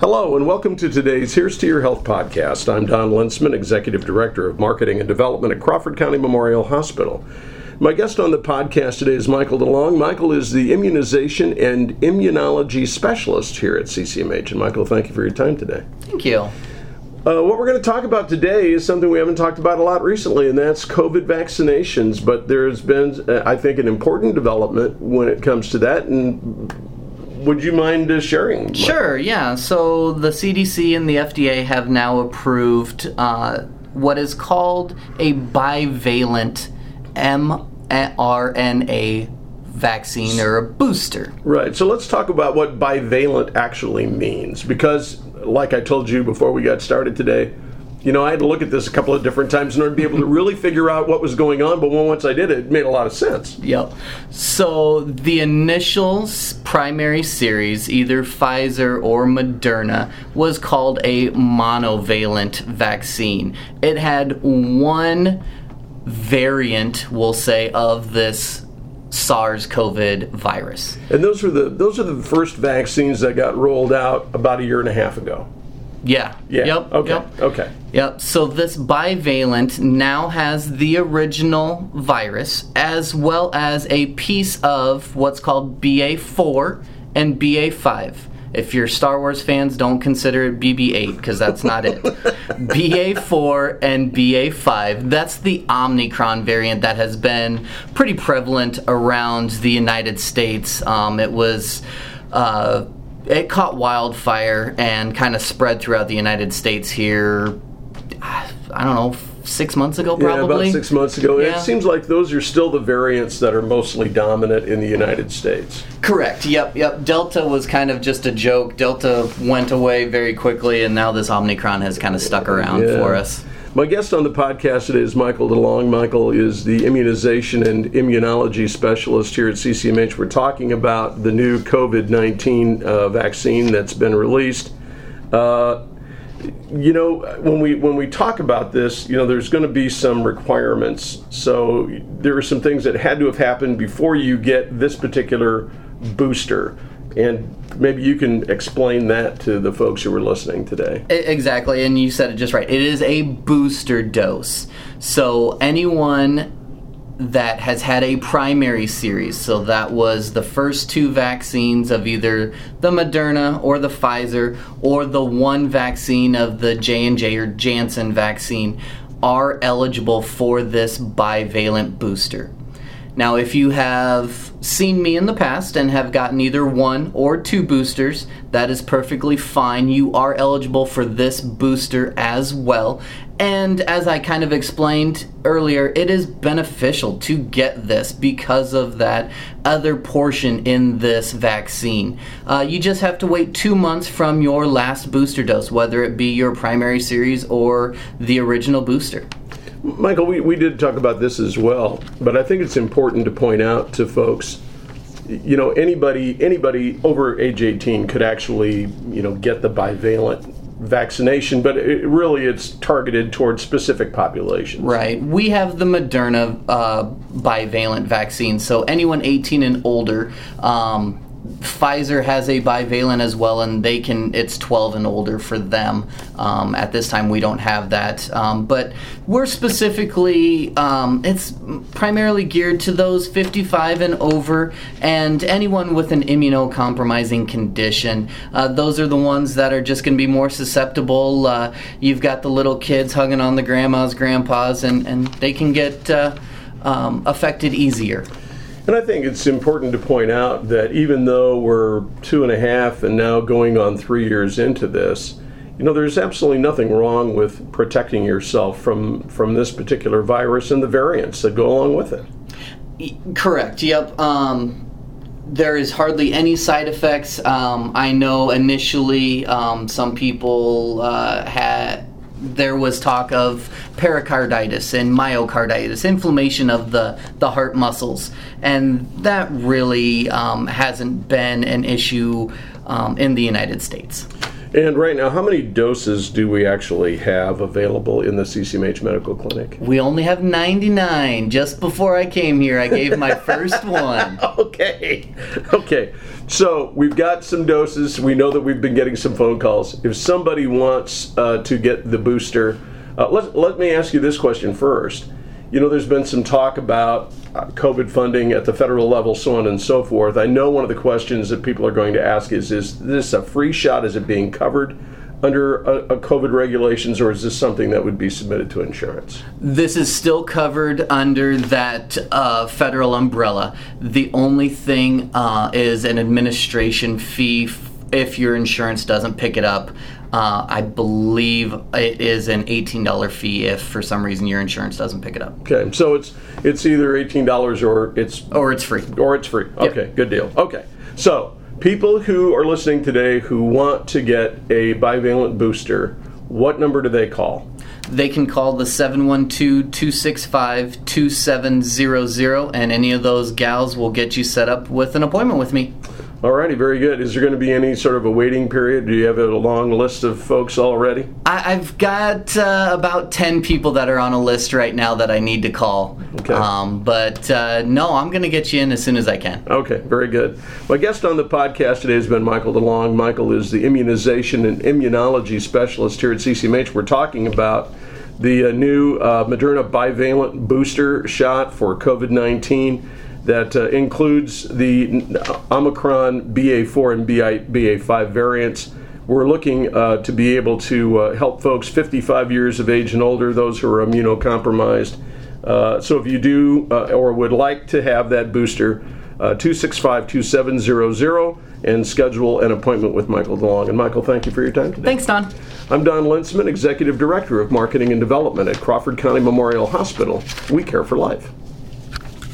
Hello, and welcome to today's Here's to Your Health podcast. I'm Don Lensman, Executive Director of Marketing and Development at Crawford County Memorial Hospital. My guest on the podcast today is Michael DeLong. Michael is the immunization and immunology specialist here at CCMH. And Michael, thank you for your time today. Thank you. Uh, what we're going to talk about today is something we haven't talked about a lot recently, and that's COVID vaccinations. But there's been, uh, I think, an important development when it comes to that, and would you mind uh, sharing? Sure, yeah. So the CDC and the FDA have now approved uh, what is called a bivalent mRNA vaccine or a booster. Right. So let's talk about what bivalent actually means because, like I told you before we got started today, you know, I had to look at this a couple of different times in order to be able to really figure out what was going on. But once I did it, it made a lot of sense. Yep. So the initial primary series, either Pfizer or Moderna, was called a monovalent vaccine. It had one variant, we'll say, of this SARS-CoV virus. And those were the those are the first vaccines that got rolled out about a year and a half ago. Yeah. Yeah. Yep. Okay. Yep. Okay. Yep. So this bivalent now has the original virus as well as a piece of what's called BA4 and BA5. If you're Star Wars fans, don't consider it BB8 because that's not it. BA4 and BA5. That's the Omicron variant that has been pretty prevalent around the United States. Um, it was. Uh, it caught wildfire and kind of spread throughout the United States here. I don't know, six months ago, probably. Yeah, about six months ago. Yeah. It seems like those are still the variants that are mostly dominant in the United States. Correct. Yep. Yep. Delta was kind of just a joke. Delta went away very quickly, and now this Omicron has kind of stuck around Yeah. for us. My guest on the podcast today is Michael DeLong. Michael is the immunization and immunology specialist here at CCMH. We're talking about the new COVID 19 uh, vaccine that's been released. Uh, you know, when we when we talk about this, you know, there's going to be some requirements. So there are some things that had to have happened before you get this particular booster, and maybe you can explain that to the folks who are listening today. Exactly, and you said it just right. It is a booster dose. So anyone that has had a primary series, so that was the first two vaccines of either the Moderna or the Pfizer or the one vaccine of the J&J or Janssen vaccine are eligible for this bivalent booster. Now, if you have seen me in the past and have gotten either one or two boosters, that is perfectly fine. You are eligible for this booster as well. And as I kind of explained earlier, it is beneficial to get this because of that other portion in this vaccine. Uh, you just have to wait two months from your last booster dose, whether it be your primary series or the original booster. Michael, we, we did talk about this as well, but I think it's important to point out to folks, you know, anybody anybody over age 18 could actually, you know, get the bivalent vaccination, but it, really it's targeted towards specific populations. Right. We have the Moderna uh, bivalent vaccine, so anyone 18 and older. Um, Pfizer has a bivalent as well, and they can. It's 12 and older for them. Um, at this time, we don't have that, um, but we're specifically. Um, it's primarily geared to those 55 and over, and anyone with an immunocompromising condition. Uh, those are the ones that are just going to be more susceptible. Uh, you've got the little kids hugging on the grandmas, grandpas, and and they can get uh, um, affected easier. And I think it's important to point out that even though we're two and a half and now going on three years into this, you know, there's absolutely nothing wrong with protecting yourself from from this particular virus and the variants that go along with it. Correct. Yep. Um, there is hardly any side effects. Um, I know initially um, some people uh, had. There was talk of pericarditis and myocarditis, inflammation of the, the heart muscles, and that really um, hasn't been an issue um, in the United States. And right now, how many doses do we actually have available in the CCMH Medical Clinic? We only have 99. Just before I came here, I gave my first one. Okay. Okay. So we've got some doses. We know that we've been getting some phone calls. If somebody wants uh, to get the booster, uh, let, let me ask you this question first. You know, there's been some talk about uh, COVID funding at the federal level, so on and so forth. I know one of the questions that people are going to ask is Is this a free shot? Is it being covered under a, a COVID regulations, or is this something that would be submitted to insurance? This is still covered under that uh, federal umbrella. The only thing uh, is an administration fee if your insurance doesn't pick it up. Uh, I believe it is an $18 fee if for some reason your insurance doesn't pick it up. Okay, so it's it's either eighteen dollars or it's Or it's free. or it's free. Okay, good deal. Okay, so people who are listening today who want to get a bivalent booster, what number do they call? They can call the 712 265 2700, and any of those gals will get you set up with an appointment with me. Alrighty, very good. Is there going to be any sort of a waiting period? Do you have a long list of folks already? I, I've got uh, about 10 people that are on a list right now that I need to call. Okay. Um, but uh, no, I'm going to get you in as soon as I can. Okay, very good. My guest on the podcast today has been Michael DeLong. Michael is the immunization and immunology specialist here at CCMH. We're talking about the uh, new uh, Moderna bivalent booster shot for COVID 19 that uh, includes the Omicron BA4 and BA, BA5 variants. We're looking uh, to be able to uh, help folks 55 years of age and older, those who are immunocompromised. Uh, so if you do uh, or would like to have that booster, uh, 265 2700 and schedule an appointment with Michael DeLong. And Michael, thank you for your time today. Thanks, Don. I'm Don Linsman, Executive Director of Marketing and Development at Crawford County Memorial Hospital. We care for life.